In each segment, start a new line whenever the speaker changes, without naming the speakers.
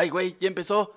Ay, güey, ya empezó.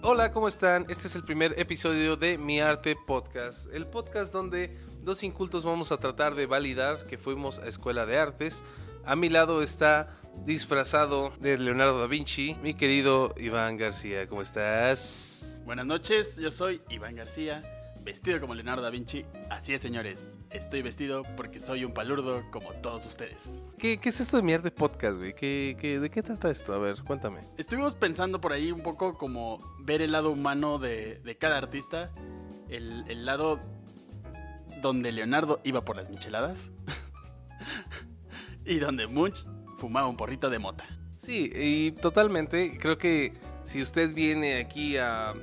Hola, ¿cómo están? Este es el primer episodio de Mi Arte Podcast, el podcast donde dos incultos vamos a tratar de validar que fuimos a escuela de artes. A mi lado está disfrazado de Leonardo da Vinci, mi querido Iván García. ¿Cómo estás?
Buenas noches, yo soy Iván García, vestido como Leonardo da Vinci. Así es, señores. Estoy vestido porque soy un palurdo como todos ustedes.
¿Qué, qué es esto de Mi Arte Podcast, güey? ¿Qué, qué, de qué trata esto? A ver, cuéntame.
Estuvimos pensando por ahí un poco como ver el lado humano de, de cada artista, el, el lado donde Leonardo iba por las micheladas y donde Munch fumaba un porrito de mota.
Sí, y totalmente. Creo que si usted viene aquí a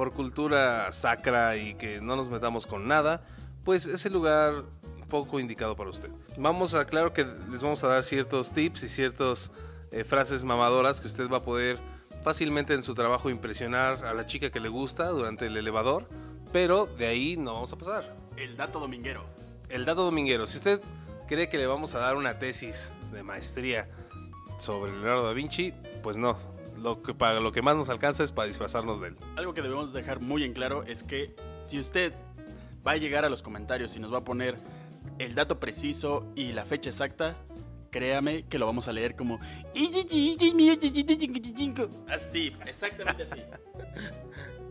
por cultura sacra y que no nos metamos con nada, pues es el lugar poco indicado para usted. Vamos a, claro que les vamos a dar ciertos tips y ciertas eh, frases mamadoras que usted va a poder fácilmente en su trabajo impresionar a la chica que le gusta durante el elevador, pero de ahí no vamos a pasar.
El dato dominguero.
El dato dominguero. Si usted cree que le vamos a dar una tesis de maestría sobre Leonardo da Vinci, pues no. Lo que, para lo que más nos alcanza es para disfrazarnos de él.
Algo que debemos dejar muy en claro es que si usted va a llegar a los comentarios y nos va a poner el dato preciso y la fecha exacta, créame que lo vamos a leer como así, exactamente así.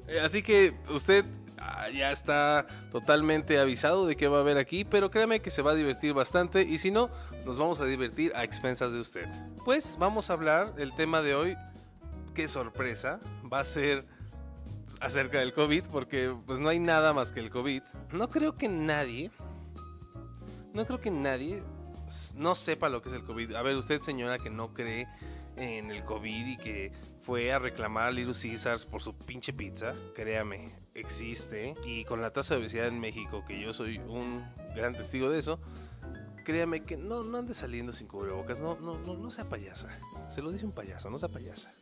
Eh, Así que usted ah, ya está totalmente avisado de qué va a haber aquí, pero créame que se va a divertir bastante y si no, nos vamos a divertir a expensas de usted. Pues vamos a hablar del tema de hoy, qué sorpresa, va a ser acerca del COVID, porque pues no hay nada más que el COVID. No creo que nadie, no creo que nadie no sepa lo que es el COVID. A ver, usted señora que no cree en el COVID y que fue a reclamar a Little Caesars por su pinche pizza, créame, existe. Y con la tasa de obesidad en México, que yo soy un gran testigo de eso, créame que no, no ande saliendo sin cubrebocas, no, no, no, no sea payasa. Se lo dice un payaso, no sea payasa.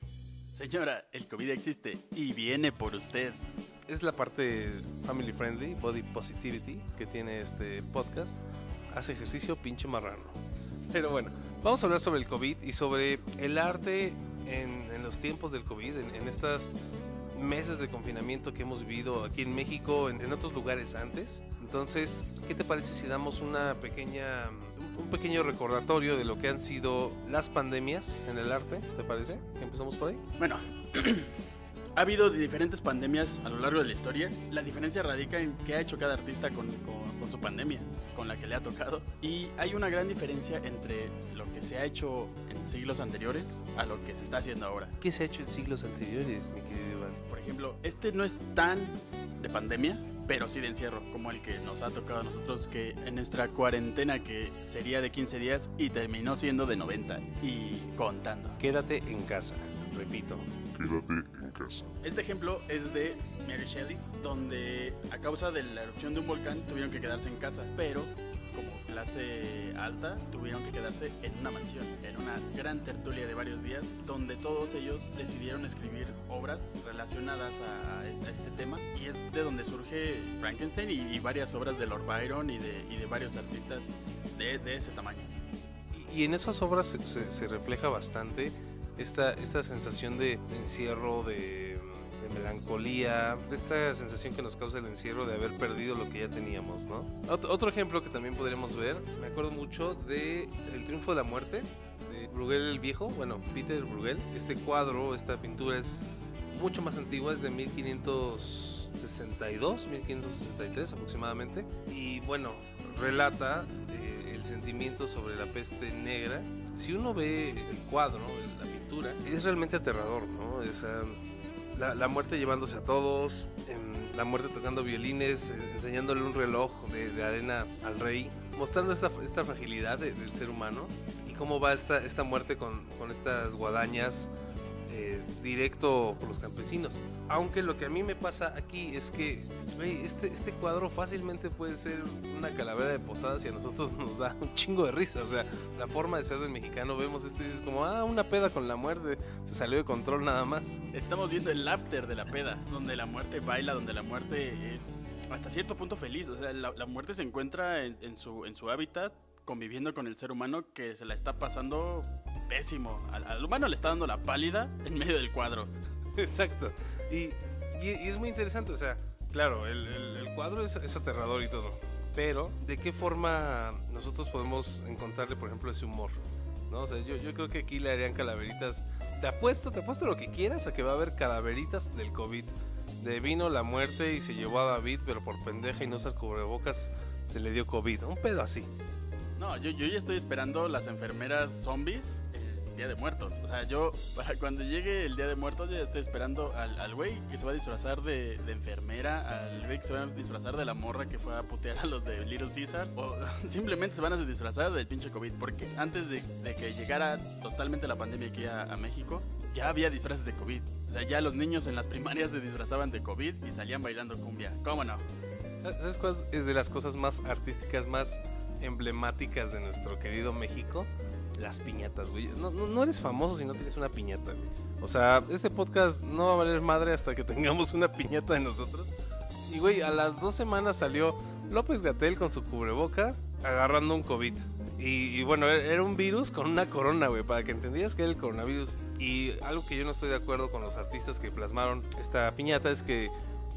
Señora, el COVID existe y viene por usted.
Es la parte family friendly, body positivity que tiene este podcast. Hace ejercicio, pinche marrano. Pero bueno, vamos a hablar sobre el COVID y sobre el arte en, los tiempos del COVID, en, en estos meses de confinamiento que hemos vivido aquí en México, en, en otros lugares antes. Entonces, ¿qué te parece si damos una pequeña, un- pequeño recordatorio de lo que han sido las pandemias en el arte? ¿Te parece? ¿Empezamos por ahí?
Bueno, ha habido diferentes pandemias a lo largo de la historia. La diferencia radica en qué ha hecho cada artista con, con- con su pandemia, con la que le ha tocado. Y hay una gran diferencia entre lo que se ha hecho en siglos anteriores a lo que se está haciendo ahora.
¿Qué se ha hecho en siglos anteriores, mi querido Iván?
Por ejemplo, este no es tan de pandemia, pero sí de encierro, como el que nos ha tocado a nosotros, que en nuestra cuarentena, que sería de 15 días y terminó siendo de 90 y contando.
Quédate en casa, repito.
Quédate en casa.
Este ejemplo es de Mary Shelley, donde a causa de la erupción de un volcán tuvieron que quedarse en casa, pero clase alta tuvieron que quedarse en una mansión, en una gran tertulia de varios días, donde todos ellos decidieron escribir obras relacionadas a, a este tema y es de donde surge Frankenstein y, y varias obras de Lord Byron y de, y de varios artistas de, de ese tamaño.
Y, en esas obras se, se- se refleja bastante esta, esta sensación de encierro, de, de melancolía, de esta sensación que nos causa el encierro de haber perdido lo que ya teníamos, ¿no? Ot- otro ejemplo que también podríamos ver, me acuerdo mucho de El Triunfo de la Muerte, de Bruegel el Viejo, bueno, Peter Bruegel. Este cuadro, esta pintura es mucho más antigua, es de 1562, 1563 aproximadamente. Y bueno, relata eh, el sentimiento sobre la peste negra. Si uno ve el cuadro, la pintura, es realmente aterrador, ¿no? Es, ah, la, muerte llevándose a todos, em, la muerte tocando violines, eh, enseñándole un reloj de, arena al rey, mostrando esta, esta fragilidad de- del ser humano y cómo va esta, esta muerte con, con estas guadañas eh, directo por los campesinos. Aunque lo que a mí me pasa aquí es que, güey, este, este cuadro fácilmente puede ser una calavera de posadas y a nosotros nos da un chingo de risa. O sea, la forma de ser del mexicano, vemos este y dices como, ah, una peda con la muerte, se salió de control nada más.
Estamos viendo el after de la peda, donde la muerte baila, donde la muerte es hasta cierto punto feliz. O sea, la, la muerte se encuentra en, en su, en su hábitat conviviendo con el ser humano que se la está pasando pésimo. Al, al humano le está dando la pálida en medio del cuadro.
Exacto. Y, y- y es muy interesante, o sea, claro, el, el- el cuadro es, es aterrador y todo. Pero, ¿de qué forma nosotros podemos encontrarle, por ejemplo, ese humor? ¿No? O sea, yo, yo creo que aquí le harían calaveritas. Te apuesto, te apuesto lo que quieras a que va a haber calaveritas del COVID. De vino la muerte y se llevó a David, pero por pendeja y no usar cubrebocas se le dio COVID. Un pedo así.
No, yo, yo ya estoy esperando las enfermeras zombies el Día de Muertos. O sea, yo, para cuando llegue el Día de Muertos, ya estoy esperando al al güey que se va a disfrazar de, de enfermera, al güey que se va a disfrazar de la morra que fue a putear a los de Little Caesars, o simplemente se van a disfrazar del pinche COVID. Porque antes de, de que llegara totalmente la pandemia aquí a, a México, ya había disfraces de COVID. O sea, ya los niños en las primarias se disfrazaban de COVID y salían bailando cumbia. ¿Cómo no?
¿Sabes cuál es de las cosas más artísticas, más emblemáticas de nuestro querido México? Las piñatas, güey. No, no, no eres famoso si no tienes una piñata, güey. O sea, este podcast no va a valer madre hasta que tengamos una piñata de nosotros. Y, güey, a las dos semanas salió López Gatel con su cubreboca agarrando un COVID. Y, y bueno, e- era un virus con una corona, güey, para que entendieras que era el coronavirus. Y algo que yo no estoy de acuerdo con los artistas que plasmaron esta piñata es que,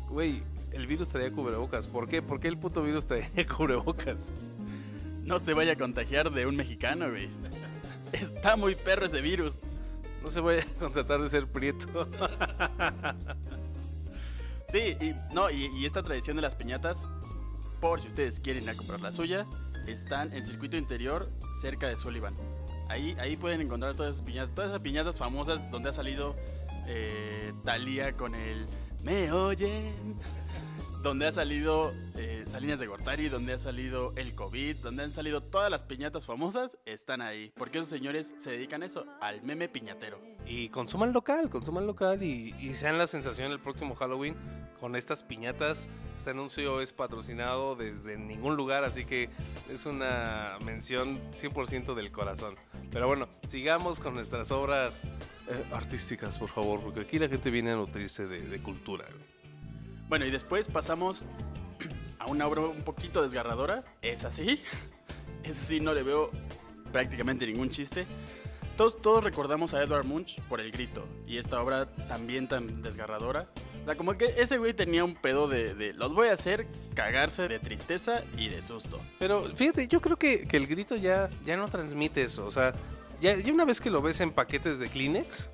güey, el virus traía cubrebocas. ¿Por qué? ¿Por qué el puto virus traía cubrebocas?
No se vaya a contagiar de un mexicano, güey. Está muy perro ese virus.
No se vaya a contratar de ser prieto.
Sí, y, no, y, esta tradición de las piñatas, por si ustedes quieren ir a comprar la suya, están en circuito interior cerca de Sullivan. Ahí, ahí pueden encontrar todas esas piñatas, todas esas piñatas famosas donde ha salido eh, Thalía con el Me oyen, donde ha salido eh, Salinas de Gortari, donde ha salido el COVID, donde han salido todas las piñatas famosas, están ahí. Porque esos señores se dedican a eso, al meme piñatero.
Y consuman local, consuman local y, y sean la sensación el próximo Halloween con estas piñatas. Este anuncio es patrocinado desde ningún lugar, así que es una mención 100% del corazón. Pero bueno, sigamos con nuestras obras eh, artísticas, por favor, porque aquí la gente viene a nutrirse de, de cultura.
Bueno, y después pasamos a una obra un poquito desgarradora. Es así. Es así, no le veo prácticamente ningún chiste. Todos, todos recordamos a Edward Munch por el grito. Y esta obra también tan desgarradora. O sea, como que ese güey tenía un pedo de, de los voy a hacer cagarse de tristeza y de susto.
Pero fíjate, yo creo que, que el grito ya, ya no transmite eso. O sea, ya, ya una vez que lo ves en paquetes de Kleenex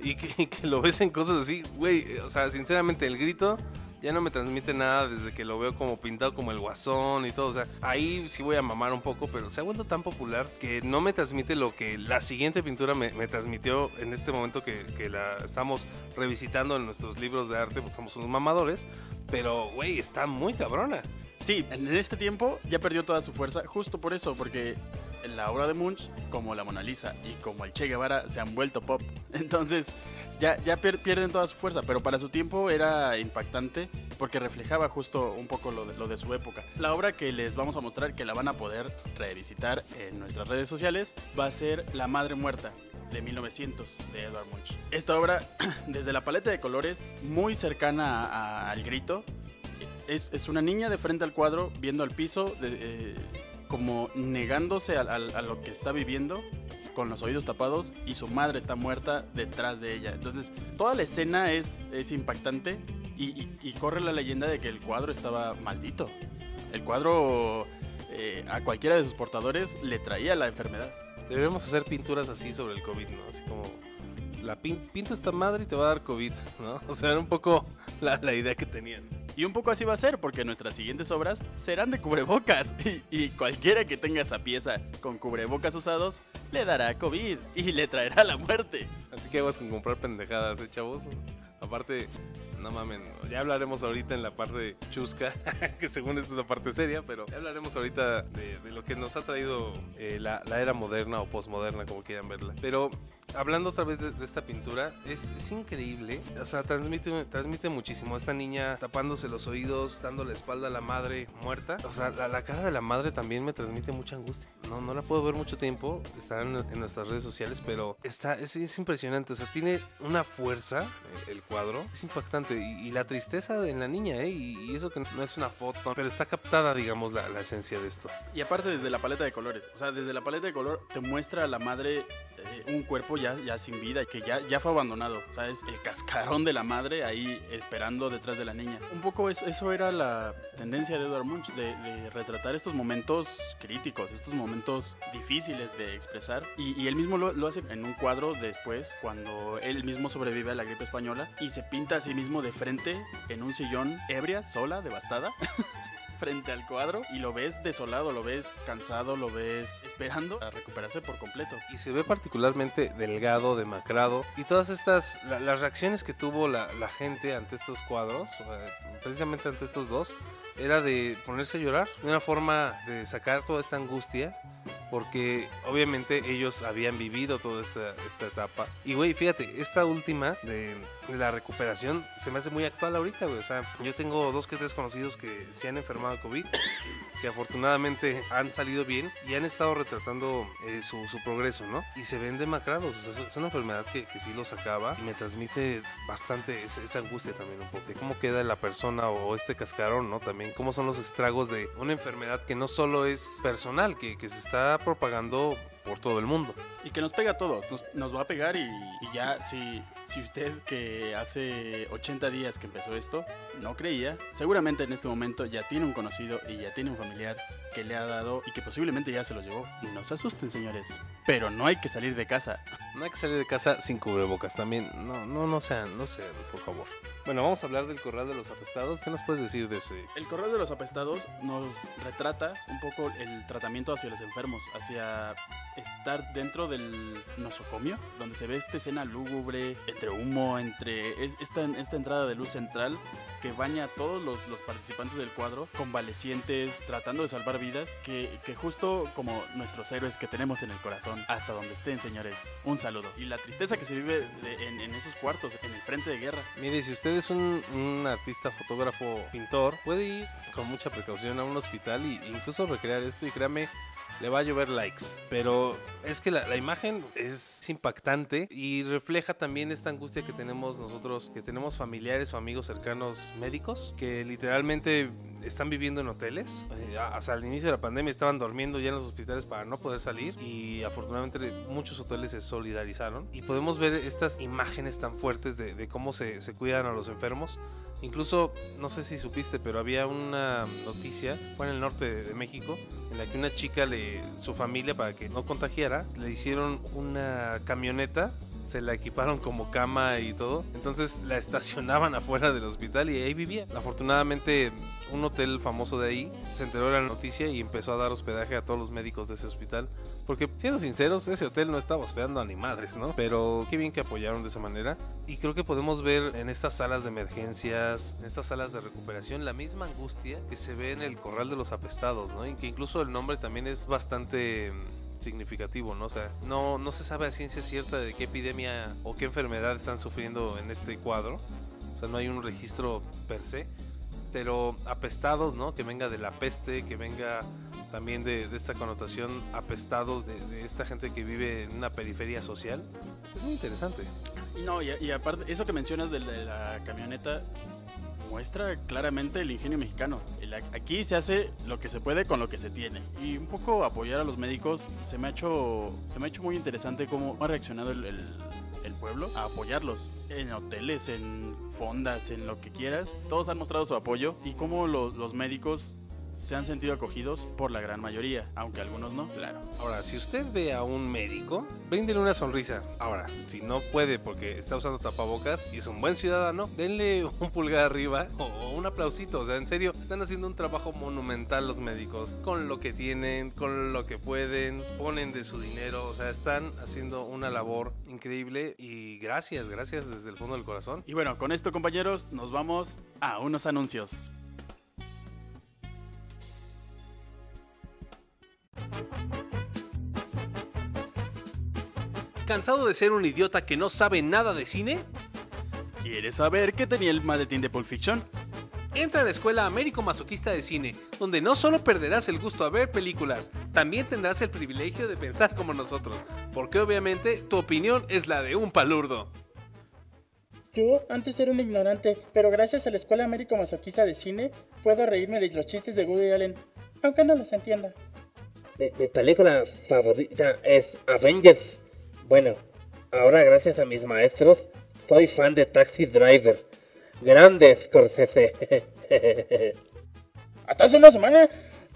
y que, y que lo ves en cosas así, güey, o sea, sinceramente el grito ya no me transmite nada desde que lo veo como pintado como el guasón y todo. O sea, ahí sí voy a mamar un poco, pero se ha vuelto tan popular que no me transmite lo que la siguiente pintura me, me transmitió en este momento que, que la estamos revisitando en nuestros libros de arte, porque somos unos mamadores. Pero, güey, está muy cabrona.
Sí, en este tiempo ya perdió toda su fuerza justo por eso, porque la obra de Munch, como la Mona Lisa y como el Che Guevara, se han vuelto pop. Entonces ya, ya pier- pierden toda su fuerza, pero para su tiempo era impactante porque reflejaba justo un poco lo de, lo de su época. La obra que les vamos a mostrar, que la van a poder revisitar en nuestras redes sociales, va a ser La Madre Muerta de 1900 de Edward Munch. Esta obra, desde la paleta de colores, muy cercana a- al grito, es, es una niña de frente al cuadro, viendo al piso, de- eh, como negándose a, a- a lo que está viviendo, con los oídos tapados, y su madre está muerta detrás de ella. Entonces, toda la escena es, es impactante y, corre la leyenda de que el cuadro estaba maldito. El cuadro eh, a cualquiera de sus portadores le traía la enfermedad.
Deberíamos hacer pinturas así sobre el COVID, ¿no? Así como, la pin- pinta esta madre y te va a dar COVID, ¿no? O sea, era un poco la idea que tenían.
Y un poco así va a ser, porque nuestras siguientes obras serán de cubrebocas. Y, cualquiera que tenga esa pieza con cubrebocas usados le dará COVID y le traerá la muerte.
Así que aguas con comprar pendejadas, ¿eh, chavos? Aparte, no mamen, ya hablaremos ahorita en la parte chusca, que según esta es la parte seria, pero ya hablaremos ahorita de, lo que nos ha traído eh, la, la era moderna o posmoderna, como quieran verla. Pero hablando otra vez de, de esta pintura, es, es increíble. O sea, transmite, transmite muchísimo. Esta niña tapándose los oídos, dando la espalda a la madre muerta. O sea, la, la cara de la madre también me transmite mucha angustia. No, no la puedo ver mucho tiempo. Está en, en nuestras redes sociales, pero está, es, es impresionante. O sea, tiene una fuerza eh, el cuadro. Es impactante. Y, y la tristeza en la niña, ¿eh? Y, y eso que no es una foto, pero está captada, digamos, la, la esencia de esto.
Y aparte desde la paleta de colores, o sea, desde la paleta de color te muestra a la madre eh, un cuerpo ya, ya sin vida y que ya, ya fue abandonado. O sea, es el cascarón de la madre ahí esperando detrás de la niña. Un poco eso, eso era la tendencia de Edward Munch, de, de retratar estos momentos críticos, estos momentos difíciles de expresar. Y, y él mismo lo, lo hace en un cuadro después, cuando él mismo sobrevive a la gripe española y se pinta a sí mismo de frente en un sillón ebria, sola, devastada. frente al cuadro y lo ves desolado, lo ves cansado, lo ves esperando a recuperarse por completo.
y se ve particularmente delgado, demacrado. Y todas estas, la- las reacciones que tuvo la, la gente ante estos cuadros, eh, precisamente ante estos dos, era de ponerse a llorar, una forma de sacar toda esta angustia, porque obviamente ellos habían vivido toda esta, esta etapa. Y güey, fíjate, esta última de, de la recuperación se me hace muy actual ahorita, güey. O sea, yo tengo dos que tres conocidos que se han enfermado de COVID que afortunadamente han salido bien y han estado retratando eh, su, su progreso, ¿no? Y se ven demacrados, o sea, es- una enfermedad que, que sí los acaba y me transmite bastante esa, esa angustia también un poco, de cómo queda la persona o este cascarón, ¿no? También cómo son los estragos de una enfermedad que no solo es personal, que, que se está propagando por todo el mundo.
Y que nos pega a todos, nos, va a pegar y, y ya si, si usted que hace 80 días que empezó esto no creía, seguramente en este momento ya tiene un conocido y ya tiene un familiar que le ha dado y que posiblemente ya se los llevó. No se asusten señores, pero no hay que salir de casa.
No hay que salir de casa sin cubrebocas también. No, no, no sean, no sean, por favor. Bueno, vamos a hablar del corral de los apestados. ¿Qué nos puedes decir de ese?
El correo de los apestados nos retrata un poco el tratamiento hacia los enfermos, hacia estar dentro del nosocomio, donde se ve esta escena lúgubre, entre humo, entre es- esta, esta entrada de luz central que baña a todos los, los participantes del cuadro, convalecientes, tratando de salvar vidas, que, que justo como nuestros héroes que tenemos en el corazón, hasta donde estén, señores, un saludo. Y la tristeza que se vive de- en, en esos cuartos, en el frente de guerra.
Mire, si usted es un, un artista, fotógrafo, pintor, puede ir con mucha precaución a un hospital e incluso recrear esto y créame, le va a llover likes. Pero es que la, la imagen es impactante y refleja también esta angustia que tenemos nosotros, que tenemos familiares o amigos cercanos médicos, que literalmente están viviendo en hoteles. Eh, sea, al inicio de la pandemia estaban durmiendo ya en los hospitales para no poder salir y afortunadamente muchos hoteles se solidarizaron y podemos ver estas imágenes tan fuertes de, de cómo se, se cuidan a los enfermos. Incluso, no sé si supiste, pero había una noticia, fue en el norte de, de México, en la que una chica, le, su familia, para que no contagiara, le hicieron una camioneta, se la equiparon como cama y todo. Entonces la estacionaban afuera del hospital y ahí vivía. Afortunadamente, un hotel famoso de ahí se enteró de la noticia y empezó a dar hospedaje a todos los médicos de ese hospital. Porque, siendo sinceros, ese hotel no estaba hospedando a ni madres, ¿no? Pero qué bien que apoyaron de esa manera. Y creo que podemos ver en estas salas de emergencias, en estas salas de recuperación, la misma angustia que se ve en el corral de los apestados, ¿no? Y que incluso el nombre también es bastante significativo, ¿no? O no, no se sabe a ciencia cierta de qué epidemia o qué enfermedad están sufriendo en este cuadro. O sea, no hay un registro per se. Pero apestados, ¿no? Que venga de la peste, que venga también de, esta connotación apestados de, esta gente que vive en una periferia social. Es muy interesante.
No, y, aparte, eso que mencionas de de la camioneta muestra claramente el ingenio mexicano. Aquí se hace lo que se puede con lo que se tiene. Y un poco apoyar a los médicos se me ha hecho, se me ha hecho muy interesante cómo ha reaccionado el, pueblo a apoyarlos. En hoteles, en fondas, en lo que quieras. Todos han mostrado su apoyo y cómo los médicos se han sentido acogidos por la gran mayoría, aunque algunos no, claro.
Ahora, si usted ve a un médico, bríndele una sonrisa. Ahora, si no puede porque está usando tapabocas y es un buen ciudadano, denle un pulgar arriba o un aplausito. O sea, en serio, están haciendo un trabajo monumental los médicos con lo que tienen, con lo que pueden, ponen de su dinero. O sea, están haciendo una labor increíble y gracias, gracias desde el fondo del corazón.
Y bueno, con esto compañeros, nos vamos a unos anuncios.
¿Cansado de ser un idiota que no sabe nada de cine?
¿Quieres saber qué tenía el maletín de Pulp Fiction?
Entra a la Escuela Américo Masoquista de Cine, donde no solo perderás el gusto a ver películas, también tendrás el privilegio de pensar como nosotros, porque obviamente tu opinión es la de un palurdo.
Yo antes era un ignorante, pero gracias a la Escuela Américo Masoquista de Cine puedo reírme de los chistes de Woody Allen, aunque no los entienda.
Mi, mi película favorita es Avengers. Bueno, ahora gracias a mis maestros soy fan de Taxi Driver. Grande Scorsese.
Hasta hace una semana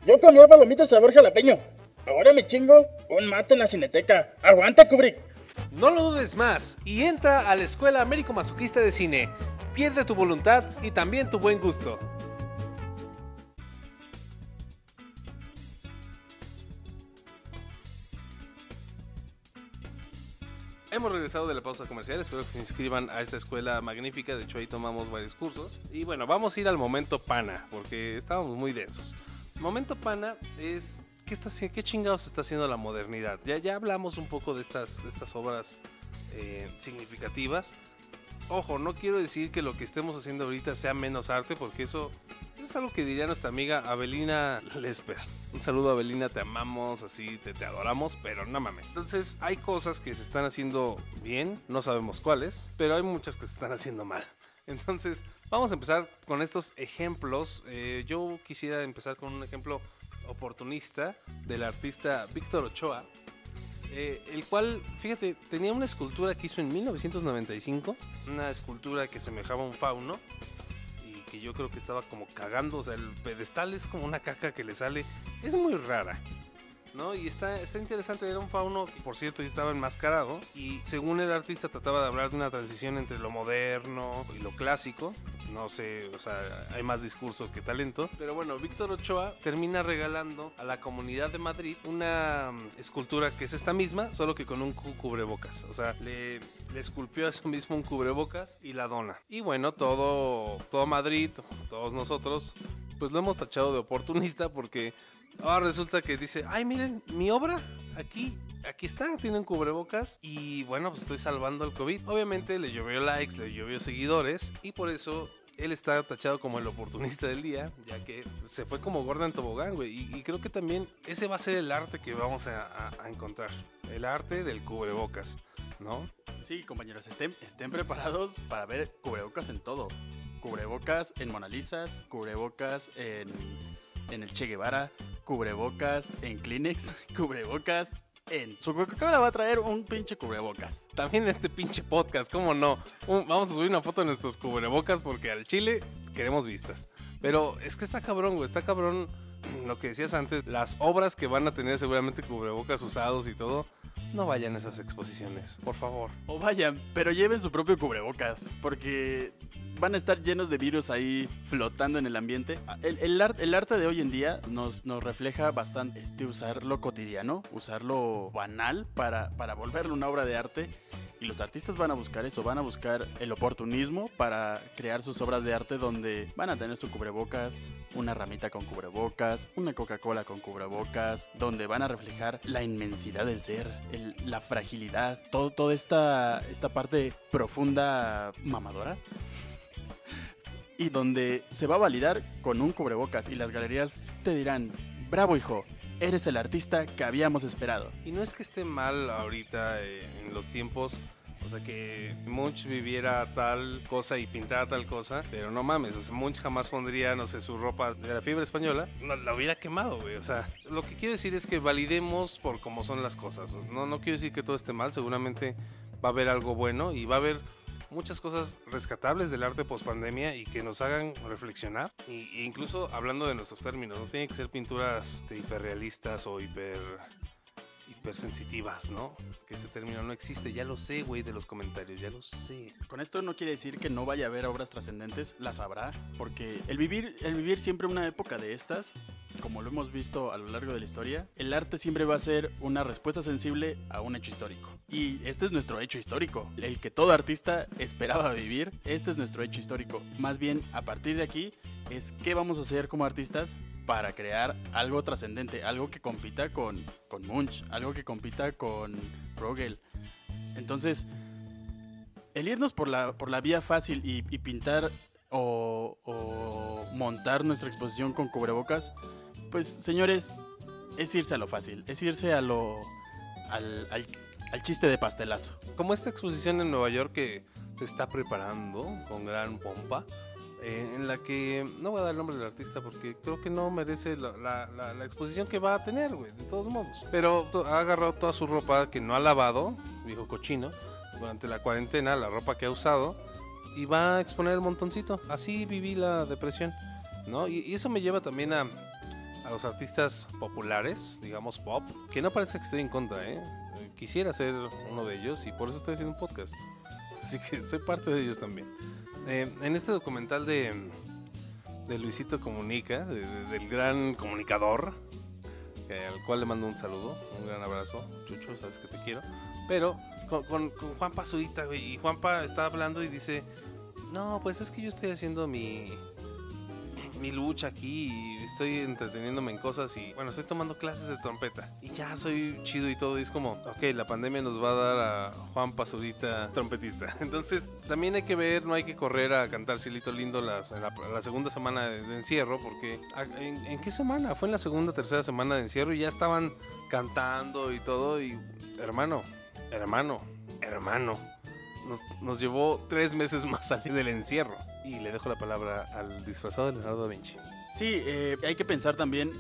yo comía palomitas sabor jalapeño. Ahora me chingo un mate en la cineteca. ¡Aguanta, Kubrick!
No lo dudes más y entra a la Escuela Américo Masoquista de Cine. Pierde tu voluntad y también tu buen gusto. Hemos regresado de la pausa comercial, espero que se inscriban a esta escuela magnífica, de hecho ahí tomamos varios cursos. Y bueno, vamos a ir al momento pana, porque estábamos muy densos. Momento pana es ¿qué, está, qué chingados está haciendo la modernidad? Ya, ya hablamos un poco de estas, de estas obras eh, significativas. Ojo, no quiero decir que lo que estemos haciendo ahorita sea menos arte, porque eso es algo que diría nuestra amiga Abelina Lesper. Un saludo, Abelina, te amamos, así te, te adoramos, pero no mames. Entonces, hay cosas que se están haciendo bien, no sabemos cuáles, pero hay muchas que se están haciendo mal. Entonces, vamos a empezar con estos ejemplos. Eh, yo quisiera empezar con un ejemplo oportunista del artista Víctor Ochoa, eh, el cual, fíjate, tenía una escultura que hizo en 1995, una escultura que semejaba a un fauno y que yo creo que estaba como cagando, o sea, el pedestal es como una caca que le sale, es muy rara. ¿No? Y está, está interesante, era un fauno que por cierto ya estaba enmascarado y según el artista trataba de hablar de una transición entre lo moderno y lo clásico, no sé, o sea, hay más discurso que talento. Pero bueno, Víctor Ochoa termina regalando a la comunidad de Madrid una mm, escultura que es esta misma, solo que con un cu- cubrebocas. O sea, le, le esculpió a eso mismo un cubrebocas y la dona. Y bueno, todo, todo Madrid, todos nosotros, pues lo hemos tachado de oportunista porque ahora resulta que dice, ay, miren, mi obra aquí aquí está, tienen cubrebocas y bueno, pues estoy salvando el COVID. Obviamente le llovió likes, le llovió seguidores y por eso él está tachado como el oportunista del día, ya que se fue como gorda en tobogán, güey. Y, y creo que también ese va a ser el arte que vamos a encontrar. El arte del cubrebocas, ¿no?
Sí, compañeros, estén, estén preparados para ver cubrebocas en todo. Cubrebocas en Mona Lisas, cubrebocas en, en el Che Guevara, cubrebocas en Kleenex, cubrebocas en... Su Coca-Cola va a traer un pinche cubrebocas.
También este pinche podcast, ¿cómo no? Un- vamos a subir una foto de nuestros cubrebocas porque al chile queremos vistas. Pero es que está cabrón, güey, está cabrón lo que decías antes, las obras que van a tener seguramente cubrebocas usados y todo. No vayan a esas exposiciones, por favor.
O vayan, pero lleven su propio cubrebocas, porque van a estar llenos de virus ahí flotando en el ambiente. El, el ar- el arte de hoy en día nos, nos refleja bastante este usarlo cotidiano, usarlo banal para, para volverlo una obra de arte. Y los artistas van a buscar eso, van a buscar el oportunismo para crear sus obras de arte donde van a tener su cubrebocas, una ramita con cubrebocas, una Coca-Cola con cubrebocas, donde van a reflejar la inmensidad del ser, el- la fragilidad, todo, toda esta, esta parte profunda mamadora. Y donde se va a validar con un cubrebocas y las galerías te dirán, bravo hijo, eres el artista que habíamos esperado.
Y no es que esté mal ahorita eh, en los tiempos. O sea, que Munch viviera tal cosa y pintara tal cosa, pero no mames, o sea, Munch jamás pondría, no sé, su ropa de la fibra española, no, la hubiera quemado, güey. O sea, lo que quiero decir es que validemos por cómo son las cosas. No, no quiero decir que todo esté mal, seguramente va a haber algo bueno y va a haber muchas cosas rescatables del arte post pandemia y que nos hagan reflexionar. Y, e incluso hablando de nuestros términos, no tienen que ser pinturas este, hiperrealistas o hiper hipersensitivas, ¿no? Que ese término no existe, ya lo sé, güey, de los comentarios, ya lo sé.
Con esto no quiere decir que no vaya a haber obras trascendentes, las habrá, porque el vivir, el vivir siempre una época de estas, como lo hemos visto a lo largo de la historia, el arte siempre va a ser una respuesta sensible a un hecho histórico. Y este es nuestro hecho histórico, el que todo artista esperaba vivir, este es nuestro hecho histórico. Más bien, a partir de aquí, es qué vamos a hacer como artistas para crear algo trascendente, algo que compita con, con Munch, algo que compita con Rogel, Entonces, el irnos por la, por la vía fácil y, pintar o, o montar nuestra exposición con cubrebocas, pues señores, es irse a lo fácil, es irse a lo al, al- al chiste de pastelazo.
Como esta exposición en Nueva York que se está preparando con gran pompa, eh, en la que no voy a dar el nombre del artista porque creo que no merece la, la- la- la exposición que va a tener, güey, de todos modos. Pero ha agarrado toda su ropa que no ha lavado, viejo cochino, durante la cuarentena, la ropa que ha usado, y va a exponer el montoncito. Así viví la depresión, ¿no? Y, y eso me lleva también a, a los artistas populares, digamos pop, que no parece que estoy en contra, ¿eh? Eh, Quisiera ser uno de ellos y por eso estoy haciendo un podcast. Así que soy parte de ellos también. Eh, en este documental de, Luisito Comunica, de- de- del gran comunicador, al cual le mando un saludo, un gran abrazo, Chucho, sabes que te quiero. Pero con, con, con Juanpa Zurita, y Juanpa está hablando y dice, no, pues es que yo estoy haciendo mi, mi lucha aquí y estoy entreteniéndome en cosas y bueno, estoy tomando clases de trompeta y ya soy chido y todo y es como, ok, la pandemia nos va a dar a Juan Pasudita trompetista. Entonces también hay que ver, no hay que correr a cantar Cielito Lindo la, la, segunda semana de, encierro porque ¿a- ¿en, en qué semana? Fue en la segunda, tercera semana de encierro y ya estaban cantando y todo y hermano, hermano, hermano. Nos, nos llevó tres meses más salir del encierro. Y le dejo la palabra al disfrazado Leonardo da Vinci.
Sí, eh, hay que pensar también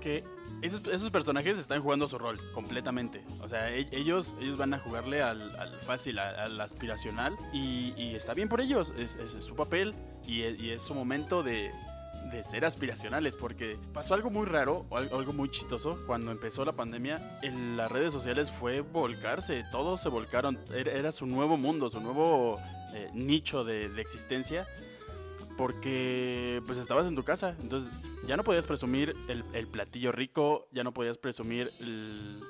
que esos, esos personajes están jugando su rol completamente. O sea, e- ellos, ellos van a jugarle al, al fácil, al, al aspiracional. Y, y está bien por ellos. Es, es- es su papel y es, y es su momento de, de ser aspiracionales. Porque pasó algo muy raro o al- algo muy chistoso. Cuando empezó la pandemia, en las redes sociales fue volcarse. Todos se volcaron. Era su nuevo mundo, su nuevo eh, nicho de, existencia porque pues estabas en tu casa, entonces ya no podías presumir el, platillo rico, ya no podías presumir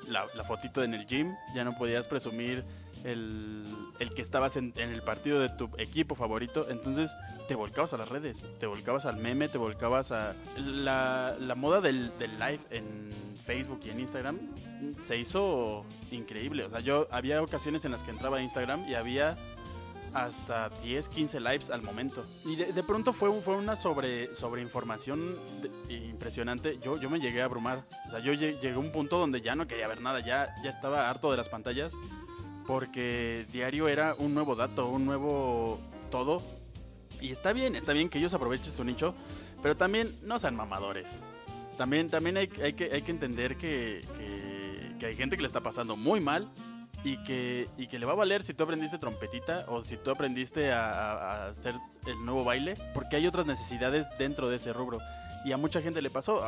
la, la fotito en el gym, ya no podías presumir el, el que estabas en, en el partido de tu equipo favorito, entonces te volcabas a las redes, te volcabas al meme, te volcabas a... La, la moda del, del live en Facebook y en Instagram se hizo increíble, o sea, yo había ocasiones en las que entraba a Instagram y había hasta 10, 15 lives al momento. Y de, de pronto fue, fue una sobre, sobreinformación de- impresionante. Yo, yo me llegué a abrumar. O sea, yo lle- llegué a un punto donde ya no quería ver nada. Ya, ya estaba harto de las pantallas. Porque diario era un nuevo dato, un nuevo todo. Y está bien, está bien que ellos aprovechen su nicho. Pero también no sean mamadores. También, también hay, hay que, hay que entender que, que- que hay gente que le está pasando muy mal y que, y que le va a valer si tú aprendiste trompetita o si tú aprendiste a, a- hacer el nuevo baile, porque hay otras necesidades dentro de ese rubro. Y a mucha gente le pasó.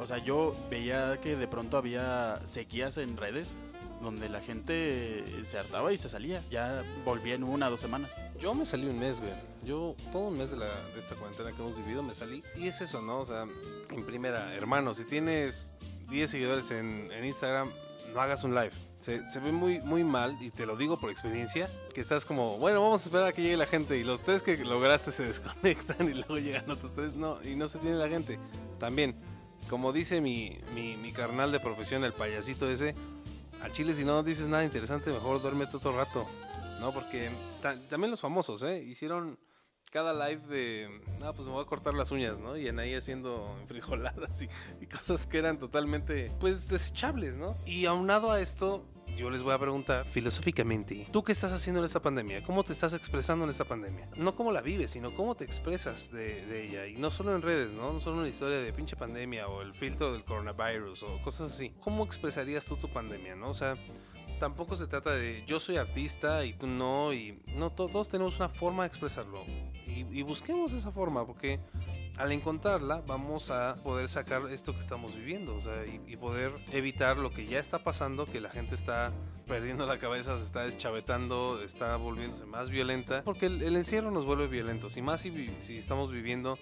O sea, yo veía que de pronto había sequías en redes donde la gente se hartaba y se salía. Ya volvía en una o dos semanas.
Yo me salí un mes, güey. Yo todo un mes de, la, de esta cuarentena que hemos vivido me salí. Y es eso, ¿no? O sea, en primera, hermano, si tienes 10 seguidores en, en Instagram, no hagas un live. Se, ve muy, muy mal, y te lo digo por experiencia, que estás como, bueno, vamos a esperar a que llegue la gente. Y los tres que lograste se desconectan y luego llegan otros tres, no, y no se tiene la gente. También, como dice mi, mi, carnal de profesión, el payasito ese, al chile si no dices nada interesante, mejor duérmete otro rato. ¿no? Porque ta- también los famosos, ¿eh? Hicieron cada live de, ah, pues me voy a cortar las uñas, ¿no? Y en ahí haciendo frijoladas y, y cosas que eran totalmente, pues, desechables, ¿no? Y aunado a esto, yo les voy a preguntar filosóficamente, ¿tú qué estás haciendo en esta pandemia? ¿Cómo te estás expresando en esta pandemia? No cómo la vives, sino cómo te expresas de, ella. Y no solo en redes, ¿no? No solo en la historia de pinche pandemia o el filtro del coronavirus o cosas así. ¿Cómo expresarías tú tu pandemia, no? O sea, tampoco se trata de yo soy artista y tú no, y no, to- todos tenemos una forma de expresarlo. Y, y busquemos esa forma, porque al encontrarla vamos a poder sacar esto que estamos viviendo, o sea, y, poder evitar lo que ya está pasando, que la gente está perdiendo la cabeza, se está deschavetando, está volviéndose más violenta, porque el, encierro nos vuelve violentos, y más si, si estamos viviendo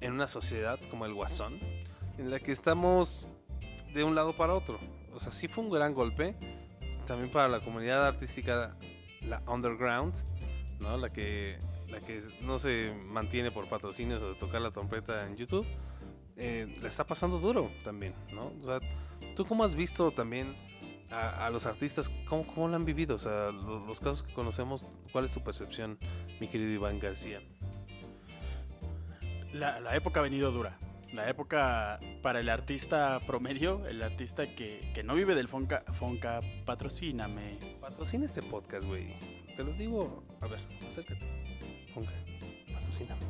en una sociedad como el Guasón, en la que estamos de un lado para otro. O sea, sí fue un gran golpe, también para la comunidad artística, la underground, ¿no? La que, la que no se mantiene por patrocinios o de tocar la trompeta en YouTube, eh, la está pasando duro también, ¿no? O sea, ¿tú cómo has visto también a, a los artistas, ¿cómo, ¿cómo lo han vivido? O sea, lo- los casos que conocemos, ¿cuál es tu percepción, mi querido Iván García?
La, la época ha venido dura. La época para el artista promedio, el artista que, que no vive del Fonca, Fonca, patrocíname.
Patrocina este podcast, güey. Te los digo. A ver, acércate. Ponga, patrocíname.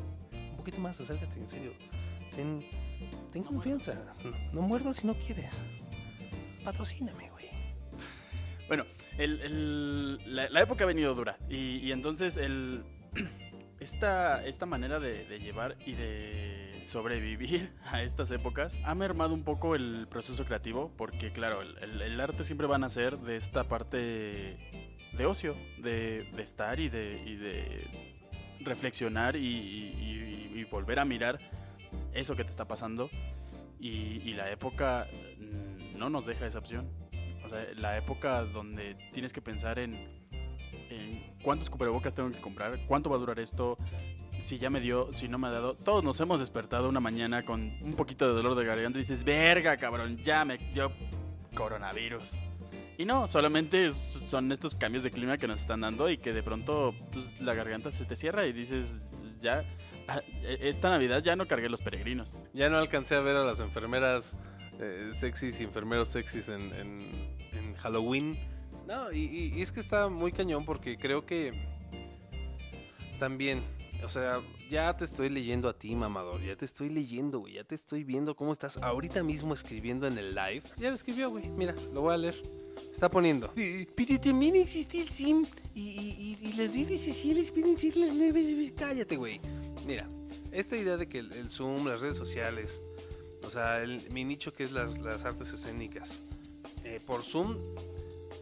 Un poquito más, acércate, en serio. Ten, ten confianza. No, muerdas si no quieres. Patrocíname, güey.
Bueno, la, época ha venido dura. Y, entonces el, esta, manera de, llevar y de sobrevivir a estas épocas ha mermado un poco el proceso creativo. Porque claro, el, arte siempre va a nacer de esta parte de ocio, de, de estar y de, y de reflexionar y, volver a mirar eso que te está pasando. Y, y la época mm, no nos deja esa opción. O sea, la época donde tienes que pensar en, en cuántos cubrebocas tengo que comprar, cuánto va a durar esto, si ya me dio, si no me ha dado. Todos nos hemos despertado una mañana con un poquito de dolor de garganta y dices, verga, cabrón, ya me dio coronavirus. Y no, solamente son estos cambios de clima que nos están dando y que de pronto pues, la garganta se te cierra y dices, ya, ah, e- esta Navidad ya no cargué los peregrinos.
Ya no alcancé a ver a las enfermeras eh, sexys y enfermeros sexys en, en- en Halloween. No, y es que está muy cañón porque creo que también, o sea, ya te estoy leyendo a ti, mamador. Ya te estoy leyendo, güey. Ya te estoy viendo cómo estás ahorita mismo escribiendo en el live. Ya lo escribió, güey. Mira, lo voy a leer. Está poniendo. Pero también existe el sim y, y- y- y las redes sociales pueden ser las nuevas. Cállate, güey. Mira, esta idea de que el, el Zoom, las redes sociales, o sea, el- mi nicho que es las, las artes escénicas, eh, por Zoom,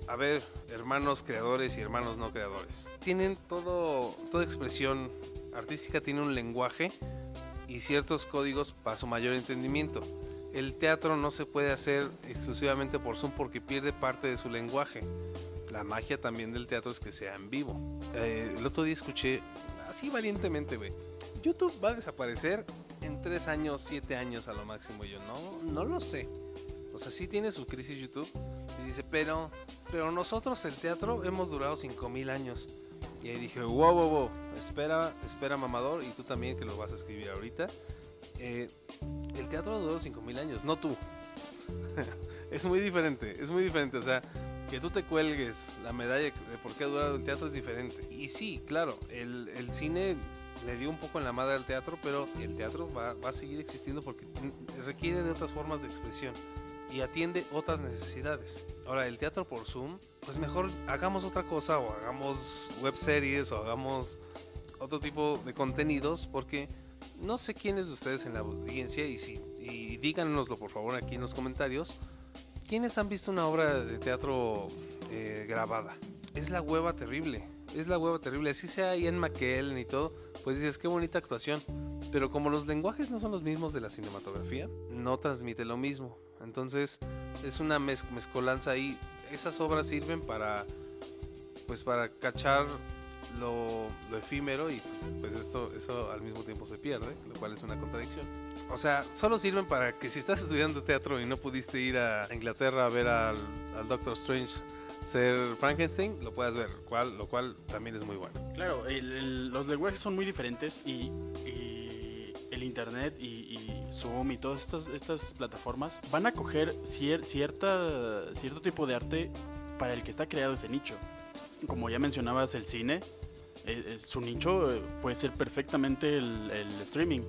a ver, hermanos creadores y hermanos no creadores, tienen todo, toda expresión artística, tiene un lenguaje y ciertos códigos para su mayor entendimiento. El teatro no se puede hacer exclusivamente por Zoom porque pierde parte de su lenguaje. La magia también del teatro es que sea en vivo. Eh, el otro día escuché, así valientemente, güey, YouTube va a desaparecer en 3 años, 7 años a lo máximo. Yo, no, no lo sé. O sea, sí tiene su crisis YouTube. Y dice, pero, pero nosotros el teatro hemos durado 5000 años. Y ahí dije, wow, wow, wow, espera, espera mamador, y tú también que lo vas a escribir ahorita. Eh, el teatro durado 5000 años, no tú. es muy diferente, es muy diferente. O sea, que tú te cuelgues la medalla de por qué ha durado el teatro es diferente. Y sí, claro, el, el cine le dio un poco en la madre al teatro, pero el teatro va, va a seguir existiendo porque requiere de otras formas de expresión y atiende otras necesidades. Ahora, el teatro por Zoom, pues mejor hagamos otra cosa o hagamos web series o hagamos otro tipo de contenidos porque no sé quiénes de ustedes en la audiencia y, si, y díganoslo por favor aquí en los comentarios. ¿Quiénes han visto una obra de teatro eh, grabada? Es la hueva terrible. Es la hueva terrible. Así sea Ian McKellen y todo, pues dices qué bonita actuación. Pero como los lenguajes no son los mismos de la cinematografía, no transmite lo mismo. Entonces es una mez- mezcolanza ahí. Esas obras sirven para, pues para cachar lo, lo efímero y pues, pues esto, eso al mismo tiempo se pierde, lo cual es una contradicción. O sea, solo sirven para que si estás estudiando teatro y no pudiste ir a Inglaterra a ver al, al Doctor Strange ser Frankenstein, lo puedas ver, cual, lo cual también es muy bueno.
Claro, el- el- los lenguajes son muy diferentes y, y el internet y, y Zoom y todas estas, estas plataformas van a coger cier- cierto tipo de arte para el que está creado ese nicho. Como ya mencionabas, el cine, eh, eh, su nicho eh, puede ser perfectamente el, el streaming.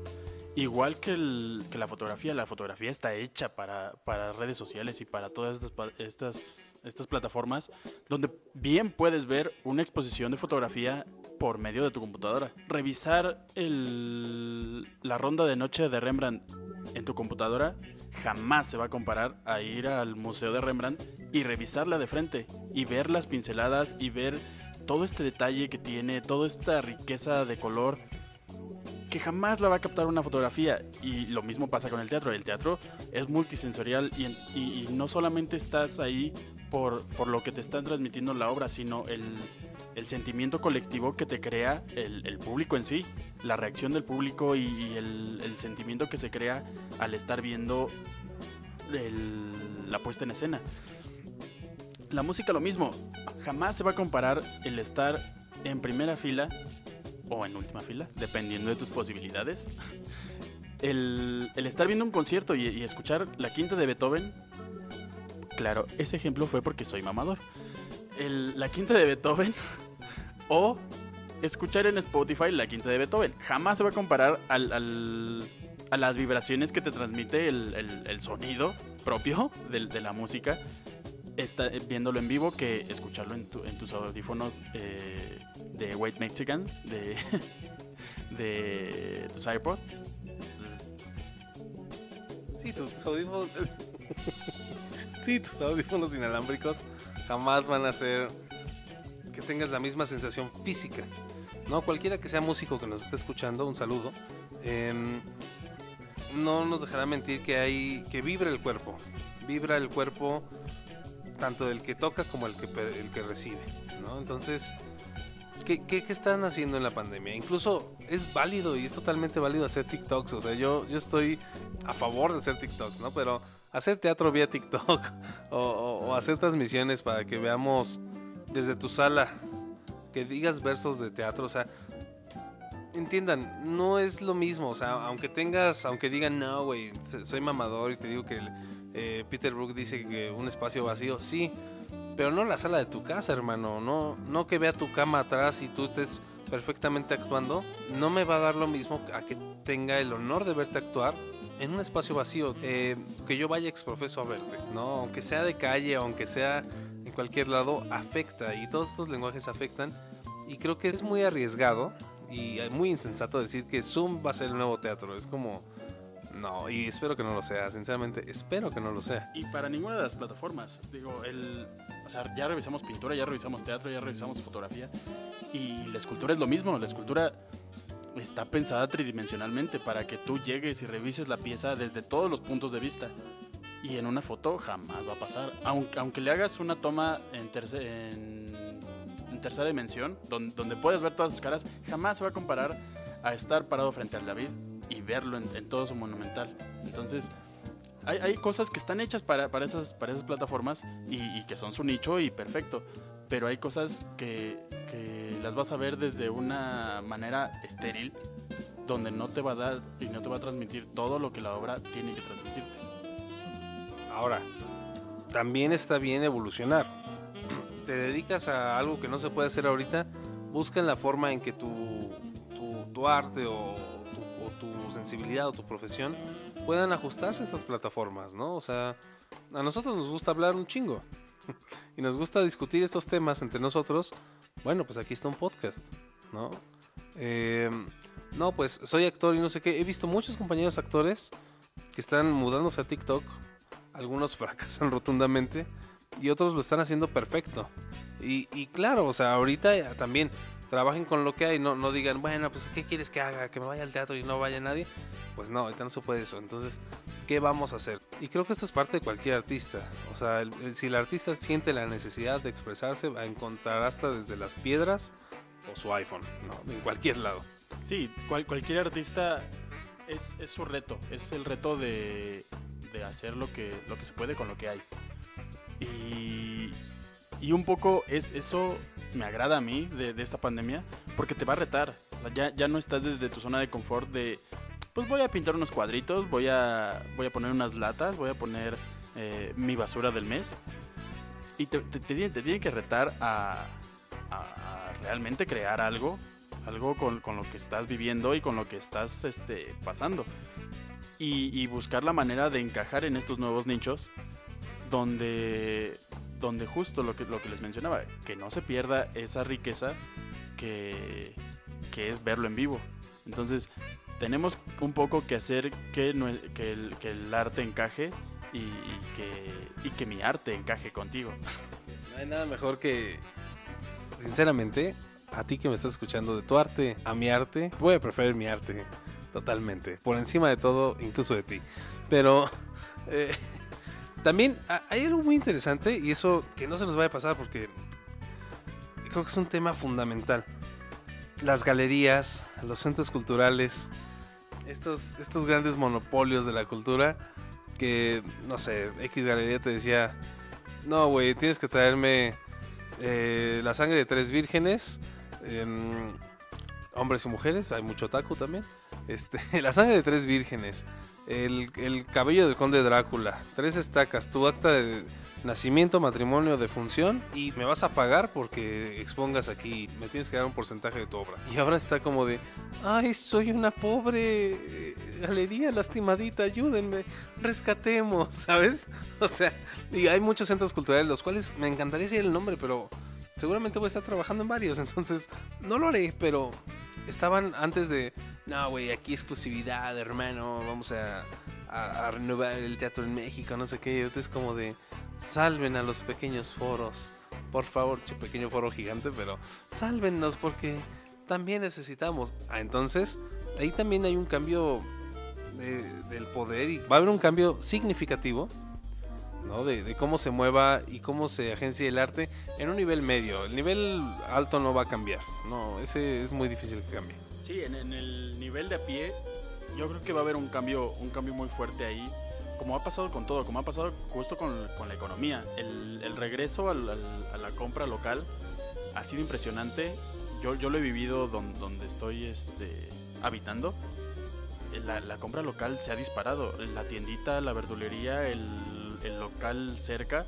Igual que, el- que la fotografía, la fotografía está hecha para, para redes sociales y para todas estas, estas, estas plataformas donde bien puedes ver una exposición de fotografía por medio de tu computadora. Revisar la ronda de noche de Rembrandt en tu computadora jamás se va a comparar a ir al museo de Rembrandt y revisarla de frente y ver las pinceladas y ver todo este detalle que tiene, toda esta riqueza de color que jamás la va a captar una fotografía. Y lo mismo pasa con el teatro. El teatro es multisensorial y, en- y- y no solamente estás ahí por, por lo que te están transmitiendo la obra, sino el, el sentimiento colectivo que te crea el, público en sí, la reacción del público y, el, sentimiento que se crea al estar viendo la puesta en escena. La música lo mismo. Jamás se va a comparar el estar en primera fila o en última fila, dependiendo de tus posibilidades. El, estar viendo un concierto y, escuchar la quinta de Beethoven. Claro, ese ejemplo fue porque soy mamador. La quinta de Beethoven o escuchar en Spotify la quinta de Beethoven. Jamás se va a comparar al, al- a las vibraciones que te transmite el, el- sonido propio de, la música. Está, eh, viéndolo en vivo que escucharlo en, tu- en tus audífonos eh, de White Mexican, de, de tus iPod.
Sí, tus audífonos. sí, tus audífonos inalámbricos jamás van a hacer que tengas la misma sensación física. No, cualquiera que sea músico que nos esté escuchando, un saludo. em, no nos dejará mentir que hay que vibra el cuerpo. Vibra el cuerpo tanto del que toca como el que, el que recibe. ¿no? Entonces, ¿qué, qué, qué están haciendo en la pandemia? Incluso es válido y es totalmente válido hacer TikToks. O sea, yo, yo estoy a favor de hacer TikToks, ¿no? Pero hacer teatro vía TikTok o- o hacer transmisiones para que veamos desde tu sala, que digas versos de teatro, o sea, entiendan, no es lo mismo, o sea, aunque tengas, aunque digan, no, güey, soy mamador y te digo que eh, Peter Brook dice que un espacio vacío, sí, pero no la sala de tu casa, hermano, no, no que vea tu cama atrás y tú estés perfectamente actuando, no me va a dar lo mismo a que tenga el honor de verte actuar en un espacio vacío, eh, que yo vaya exprofeso a verte, ¿no? Aunque sea de calle, aunque sea cualquier lado, afecta y todos estos lenguajes afectan y creo que es muy arriesgado y muy insensato decir que Zoom va a ser el nuevo teatro, es como... No, y espero que no lo sea, sinceramente, espero que no lo sea.
Y para ninguna de las plataformas. Digo, el, o sea, ya revisamos pintura, ya revisamos teatro, ya revisamos fotografía. Y la escultura es lo mismo. La escultura está pensada tridimensionalmente para que tú llegues y revises la pieza desde todos los puntos de vista. Y en una foto jamás va a pasar. Aunque, aunque le hagas una toma en, terce- en, en tercera dimensión, donde, puedes ver todas sus caras, jamás se va a comparar a estar parado frente al David y verlo en, todo su monumental. Entonces, hay, cosas que están hechas para, para, esas, para esas plataformas y, que son su nicho y perfecto. Pero hay cosas que las vas a ver desde una manera estéril, donde no te va a dar y no te va a transmitir todo lo que la obra tiene que transmitirte.
Ahora, también está bien evolucionar. Te dedicas a algo que no se puede hacer ahorita, busca en la forma en que tu, tu, arte o tu, o tu sensibilidad o tu profesión puedan ajustarse a estas plataformas, ¿no? O sea, a nosotros nos gusta hablar un chingo y nos gusta discutir estos temas entre nosotros. Bueno, pues aquí está un podcast, ¿no? Eh, no, pues soy actor y no sé qué. He visto muchos compañeros actores que están mudándose a TikTok algunos fracasan rotundamente y otros lo están haciendo perfecto. Y, y claro, o sea, ahorita ya también trabajen con lo que hay, no, no digan, bueno, pues ¿qué quieres que haga? ¿Que me vaya al teatro y no vaya nadie? Pues no, ahorita no se puede eso. Entonces, ¿qué vamos a hacer? Y creo que esto es parte de cualquier artista. O sea, el- el- si el artista siente la necesidad de expresarse, va a encontrar hasta desde las piedras o su iPhone, ¿no? En cualquier lado.
Sí, cual- cualquier artista es, es su reto, es el reto de, hacer lo que, lo que se puede con lo que hay. Y, y un poco es eso me agrada a mí de, esta pandemia, porque te va a retar. Ya, ya no estás desde tu zona de confort de, pues voy a pintar unos cuadritos, voy a, voy a poner unas latas, voy a poner eh, mi basura del mes. Y te, te, te te tiene que retar a, a- a realmente crear algo, algo con, con lo que estás viviendo y con lo que estás este, pasando. Y, buscar la manera de encajar en estos nuevos nichos donde, donde justo lo que, lo que les mencionaba, que no se pierda esa riqueza que, que es verlo en vivo. Entonces, tenemos un poco que hacer que, que, el, que el arte encaje y que, y que mi arte encaje contigo.
No hay nada mejor que, sinceramente, a ti que me estás escuchando, de tu arte a mi arte, voy a preferir mi arte totalmente, por encima de todo, incluso de ti. Pero eh, también ha- hay algo muy interesante y eso que no se nos vaya a pasar porque creo que es un tema fundamental. Las galerías, los centros culturales, estos, estos grandes monopolios de la cultura que, no sé, X Galería te decía, No, güey, tienes que traerme eh, la sangre de tres vírgenes, hombres y mujeres, hay mucho taco también. Este, la sangre de tres vírgenes, el, el cabello del conde Drácula, tres estacas, tu acta de nacimiento, matrimonio, defunción y me vas a pagar porque expongas aquí, me tienes que dar un porcentaje de tu obra. Y ahora está como de, ay, soy una pobre eh, galería lastimadita, ayúdenme, rescatemos, ¿sabes? O sea, y hay muchos centros culturales, los cuales me encantaría decir el nombre, pero seguramente voy a estar trabajando en varios, entonces no lo haré, pero estaban antes de, no, güey, aquí exclusividad, hermano, vamos a, renovar el teatro en México, no sé qué, es como de salven a los pequeños foros. Por favor, pequeño foro gigante, pero sálvennos porque también necesitamos. Ah, entonces, ahí también hay un cambio de- del poder y va a haber un cambio significativo. ¿no? De, de cómo se mueva y cómo se agencia el arte en un nivel medio. El nivel alto no va a cambiar. No, ese es muy difícil que cambie.
Sí, en, en el nivel de a pie, yo creo que va a haber un cambio, un cambio muy fuerte ahí. Como ha pasado con todo, como ha pasado justo con, con la economía. El, el regreso al- al- a la compra local ha sido impresionante. Yo, yo lo he vivido don- donde estoy este, habitando. La, la compra local se ha disparado. La tiendita, la verdulería, el, el local cerca.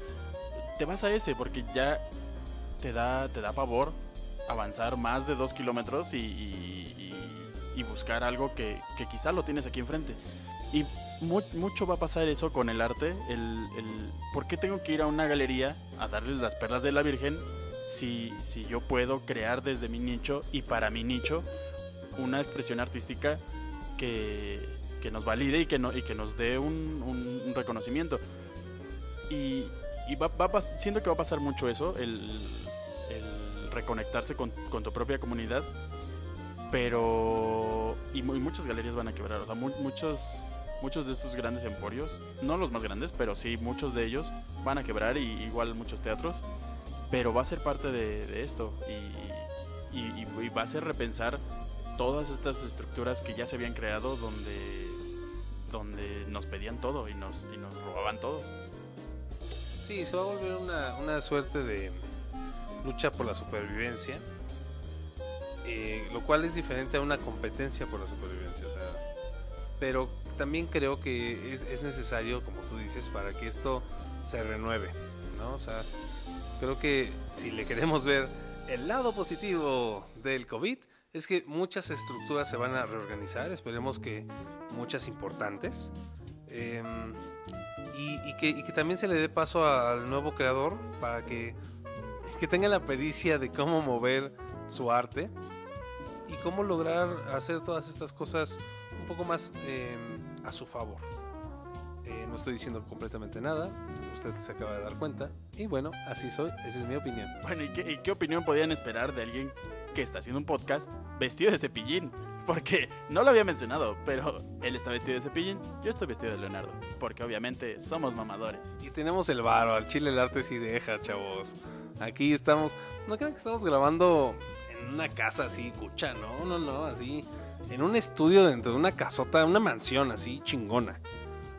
Te vas a ese porque ya te da, te da pavor avanzar más de dos kilómetros y, y- y- buscar algo que, que quizá lo tienes aquí enfrente. Y mu- mucho va a pasar eso con el arte. El, el- ¿Por qué tengo que ir a una galería a darles las perlas de la Virgen si, si yo puedo crear desde mi nicho y para mi nicho una expresión artística que, que nos valide y que, no, y que nos dé un, un- un reconocimiento? Y, y va, va siento que va a pasar mucho eso, el, el reconectarse con, con tu propia comunidad. Pero. Y, y muchas galerías van a quebrar. O sea, mu- muchos, muchos de estos grandes emporios, no los más grandes, pero sí muchos de ellos van a quebrar. Y igual muchos teatros. Pero va a ser parte de, de esto. Y- y- y va a ser repensar todas estas estructuras que ya se habían creado donde. Donde nos pedían todo y nos, y nos robaban todo.
Sí, se va a volver una, una suerte de lucha por la supervivencia, eh, lo cual es diferente a una competencia por la supervivencia. o sea, pero también creo que es, es necesario, como tú dices, para que esto se renueve. ¿no? O sea, creo que si le queremos ver el lado positivo del COVID, es que muchas estructuras se van a reorganizar, esperemos que muchas importantes. Em, y, y que, y que también se le dé paso al nuevo creador para que, que tenga la pericia de cómo mover su arte y cómo lograr hacer todas estas cosas un poco más eh, a su favor. Eh, no estoy diciendo completamente nada, usted se acaba de dar cuenta. Y bueno, así soy, esa es mi opinión.
Bueno, ¿y qué, y qué opinión podían esperar de alguien que está haciendo un podcast vestido de cepillín? Porque no lo había mencionado, pero él está vestido de cepillín, yo estoy vestido de Leonardo. Porque obviamente somos mamadores.
Y tenemos el varo, al chile el arte sí deja, chavos. Aquí estamos, no crean que estamos grabando una casa así, cucha, no, no, no, así, en un estudio dentro de una casota, una mansión así chingona,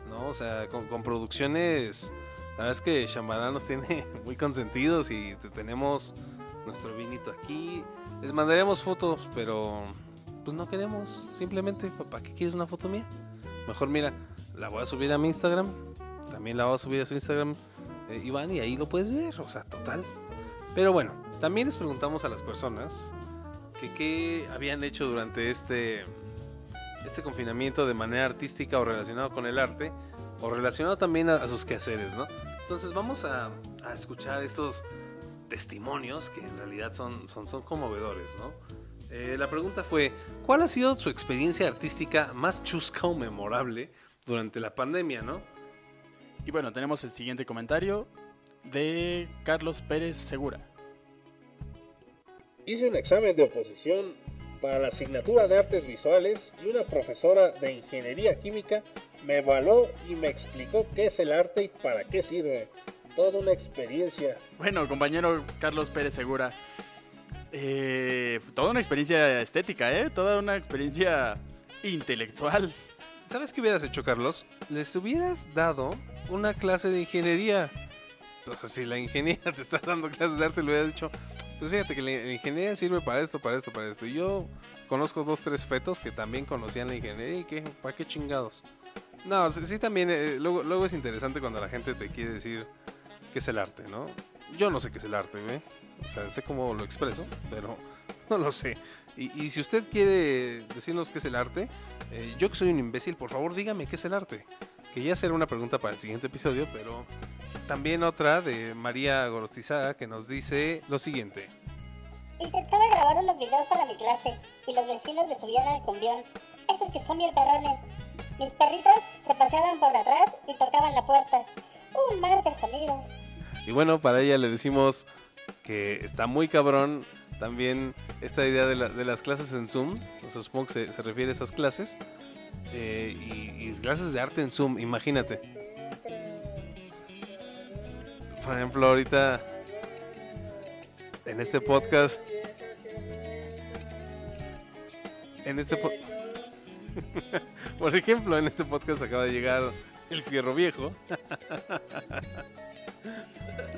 ¿no? O sea, con, producciones, la verdad es que Shambhala nos tiene muy consentidos y te- tenemos nuestro vinito aquí. Les mandaremos fotos, pero pues no queremos, simplemente, ¿para qué quieres una foto mía? Mejor mira, la voy a subir a mi Instagram, también la voy a subir a su Instagram, eh, Iván, y ahí lo puedes ver, o sea, total. Pero bueno, también les preguntamos a las personas que qué habían hecho durante este, este confinamiento de manera artística o relacionado con el arte, o relacionado también a, sus quehaceres, ¿no? Entonces vamos a, escuchar estos testimonios que en realidad son, son, son conmovedores, ¿no? Eh, la pregunta fue, ¿cuál ha sido su experiencia artística más chusca o memorable durante la pandemia, no?
Y bueno, tenemos el siguiente comentario de Carlos Pérez Segura.
Hice un examen de oposición para la asignatura de artes visuales y una profesora de ingeniería química me evaluó y me explicó qué es el arte y para qué sirve. Toda una experiencia.
Bueno, compañero Carlos Pérez Segura. eh, toda una experiencia estética, ¿eh? Toda una experiencia intelectual.
¿Sabes qué hubieras hecho, Carlos? Les hubieras dado una clase de ingeniería. O sea, si la ingeniería te está dando clases de arte, le hubieras dicho, pues fíjate que la ingeniería sirve para esto, para esto, para esto. Y yo conozco dos, tres fetos que también conocían la ingeniería y que, ¿para qué chingados? No, sí, también, eh, luego, luego es interesante cuando la gente te quiere decir qué es el arte, ¿no? Yo no sé qué es el arte, ¿ve? O sea, sé cómo lo expreso, pero no lo sé. Y, y si usted quiere decirnos qué es el arte, eh, yo que soy un imbécil, por favor dígame qué es el arte. Que ya será una pregunta para el siguiente episodio, pero también otra de María Gorostizaga que nos dice lo siguiente.
Intentaba grabar unos videos para mi clase y los vecinos le subían al cumbión. Esos que son bien perrones. Mis perritos se paseaban por atrás y tocaban la puerta. Un mar de sonidos.
Y bueno, para ella le decimos que está muy cabrón también esta idea de, la- de las clases en Zoom. O sea, supongo que se, se refiere a esas clases. Eh, y, y clases de arte en Zoom, imagínate. Por ejemplo, ahorita en este podcast. En este po- Por ejemplo, en este podcast acaba de llegar el fierro viejo.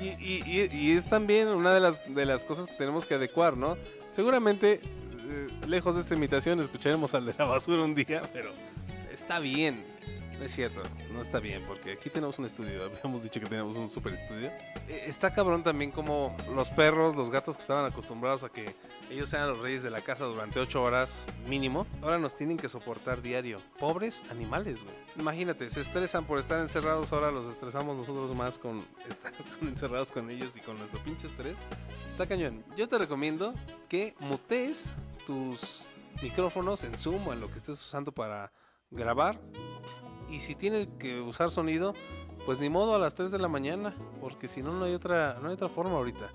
Y, es también una de las, de las cosas que tenemos que adecuar, ¿no? Seguramente, eh, lejos de esta imitación, escucharemos al de la basura un día, pero está bien. No es cierto, no está bien, porque aquí tenemos un estudio, habíamos dicho que tenemos un super estudio. Eh, Está cabrón también como los perros, los gatos que estaban acostumbrados a que ellos sean los reyes de la casa durante ocho horas mínimo, ahora nos tienen que soportar diario. Pobres animales, güey. Imagínate, se estresan por estar encerrados, ahora los estresamos nosotros más con estar encerrados con ellos y con nuestro pinche estrés. Está cañón. Yo te recomiendo que mutees tus micrófonos en Zoom o en lo que estés usando para grabar. Y si tienes que usar sonido, pues ni modo a las 3 de la mañana, porque si no no hay otra no hay otra forma ahorita.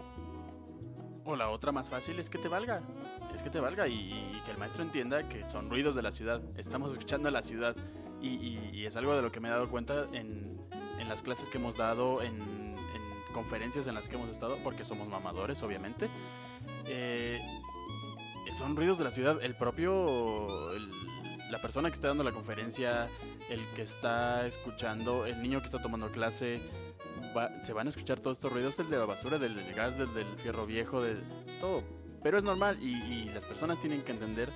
O la otra más fácil es que te valga. Es que te valga y, y que el maestro entienda que son ruidos de la ciudad. Estamos escuchando a la ciudad. Y, y- y es algo de lo que me he dado cuenta en, en las clases que hemos dado, en, en conferencias en las que hemos estado, porque somos mamadores, obviamente. Eh, son ruidos de la ciudad. El propio. el- la persona que está dando la conferencia, el que está escuchando, el niño que está tomando clase, se van a escuchar todos estos ruidos, el de la basura, del, del gas, del, del fierro viejo, de todo. Pero es normal y, las personas tienen que entender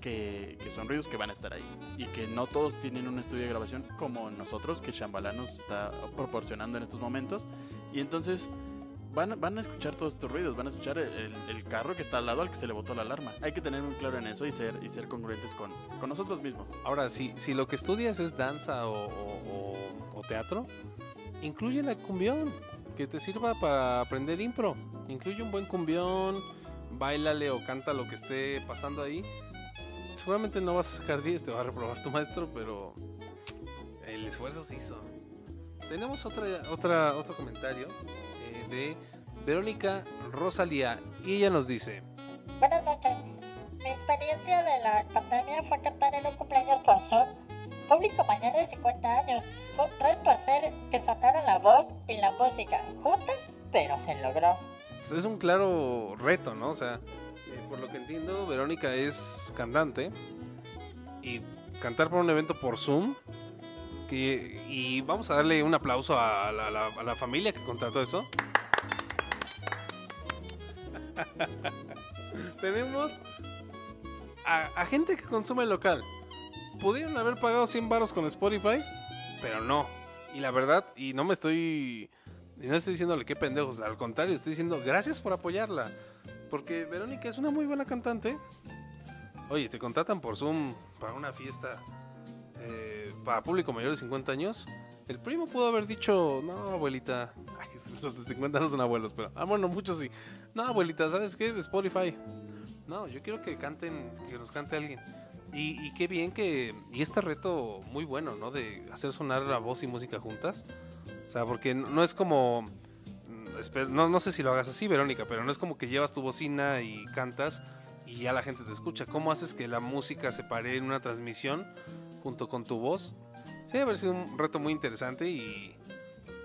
que, que son ruidos que van a estar ahí. Y que no todos tienen un estudio de grabación como nosotros, que Shambhala nos está proporcionando en estos momentos. Y entonces van, van a escuchar todos estos ruidos, van a escuchar el, el- carro que está al lado al que se le botó la alarma. Hay que tener muy claro en eso y ser, y ser congruentes con, con nosotros mismos.
Ahora, si, si lo que estudias es danza o, o- o- o teatro, incluye la cumbión, que te sirva para aprender impro. Incluye un buen cumbión, bailale o canta lo que esté pasando ahí. Seguramente no vas a sacar 10, te va a reprobar tu maestro, pero el esfuerzo se hizo. Tenemos otra, otra, otro comentario de Verónica Rosalía y ella nos dice...
Buenas noches. Mi experiencia de la pandemia fue cantar en un cumpleaños por Zoom. Público mayor de 50 años. Fue un reto hacer que sonara la voz y la música juntas, pero se logró.
Es un claro reto, ¿no? O sea, eh, por lo que entiendo, Verónica es cantante y cantar por un evento por Zoom. Que, y vamos a darle un aplauso a la, a la- a la familia que contrató eso. Tenemos a, gente que consume local. Pudieron haber pagado 100 baros con Spotify, pero no. Y la verdad, y no me estoy no estoy diciéndole qué pendejos, al contrario, estoy diciendo gracias por apoyarla. Porque Verónica es una muy buena cantante. Oye, te contratan por Zoom para una fiesta eh, para público mayor de 50 años. El primo pudo haber dicho, no, abuelita. Ay, los de 50 no son abuelos, pero. Ah, bueno, muchos sí. No, abuelita, ¿sabes qué? Spotify. No, yo quiero que canten, que nos cante alguien. Y, y qué bien que. Y este reto muy bueno, ¿no? De hacer sonar la voz y música juntas. O sea, porque no es como. mm, No, no sé si lo hagas así, Verónica, pero no es como que llevas tu bocina y cantas y ya la gente te escucha. ¿Cómo haces que la música se pare en una transmisión junto con tu voz? Sí, debe haber sido un reto muy interesante y,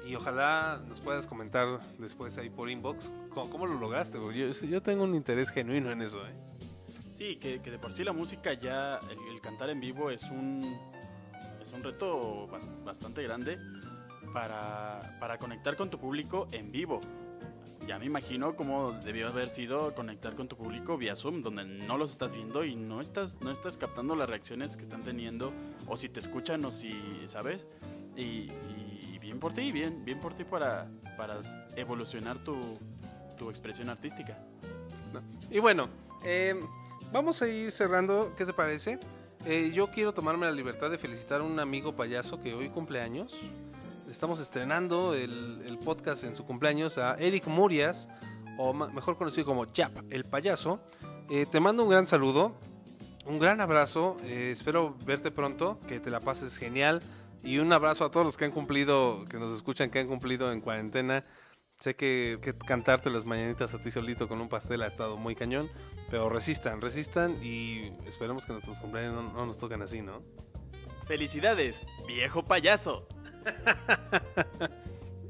y ojalá nos puedas comentar después ahí por inbox cómo, cómo lo lograste. Yo, yo tengo un interés genuino en eso, ¿eh?
Sí, que, que de por sí la música ya, el, el cantar en vivo es un, es un reto bas- bastante grande. para, para conectar con tu público en vivo. Ya me imagino cómo debió haber sido conectar con tu público vía Zoom, donde no los estás viendo y no estás, no estás captando las reacciones que están teniendo, o si te escuchan, o si, ¿sabes? Y, bien por ti, bien, bien por ti para, para evolucionar tu, tu expresión artística.
Y bueno, eh, vamos a ir cerrando, ¿qué te parece? Eh, yo quiero tomarme la libertad de felicitar a un amigo payaso que hoy cumpleaños. Estamos estrenando el, podcast en su cumpleaños a Eric Murias, o mejor conocido como Chap, el payaso. Eh, te mando un gran saludo, un gran abrazo, eh, espero verte pronto, que te la pases genial. Y un abrazo a todos los que han cumplido, que nos escuchan, que han cumplido en cuarentena. Sé que, cantarte las mañanitas a ti solito con un pastel ha estado muy cañón, pero resistan, resistan y esperemos que nuestros cumpleaños no nos toquen así, ¿no?
¡Felicidades, viejo payaso!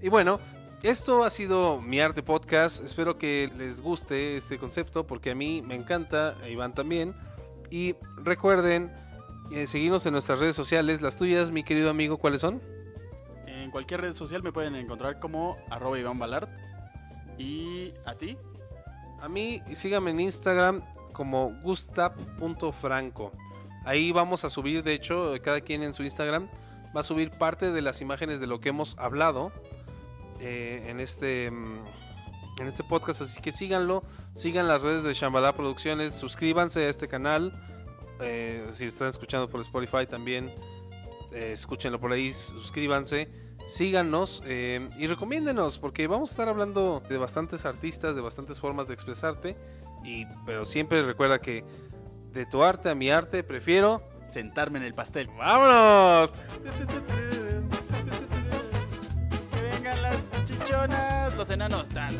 Y bueno, esto ha sido mi arte podcast. Espero que les guste este concepto porque a mí me encanta, a Iván también. Y recuerden eh, seguirnos en nuestras redes sociales. Las tuyas, mi querido amigo, ¿cuáles son?
En cualquier red social me pueden encontrar como arroba Iván Balart. ¿Y a ti?
A mí síganme en Instagram como gustav.franco. Ahí vamos a subir, de hecho, cada quien en su Instagram va a subir parte de las imágenes de lo que hemos hablado eh, en este mm, en este podcast, así que síganlo, sigan las redes de Shambhala Producciones, suscríbanse a este canal. eh, si están escuchando por Spotify también, eh, escúchenlo por ahí, suscríbanse, síganos y recomiéndenos, porque vamos a estar hablando de bastantes artistas, de bastantes formas de expresarte, y, pero siempre recuerda que de tu arte a mi arte prefiero...
Sentarme en el pastel.
¡Vámonos!
Que vengan las chichonas, los enanos. Tan.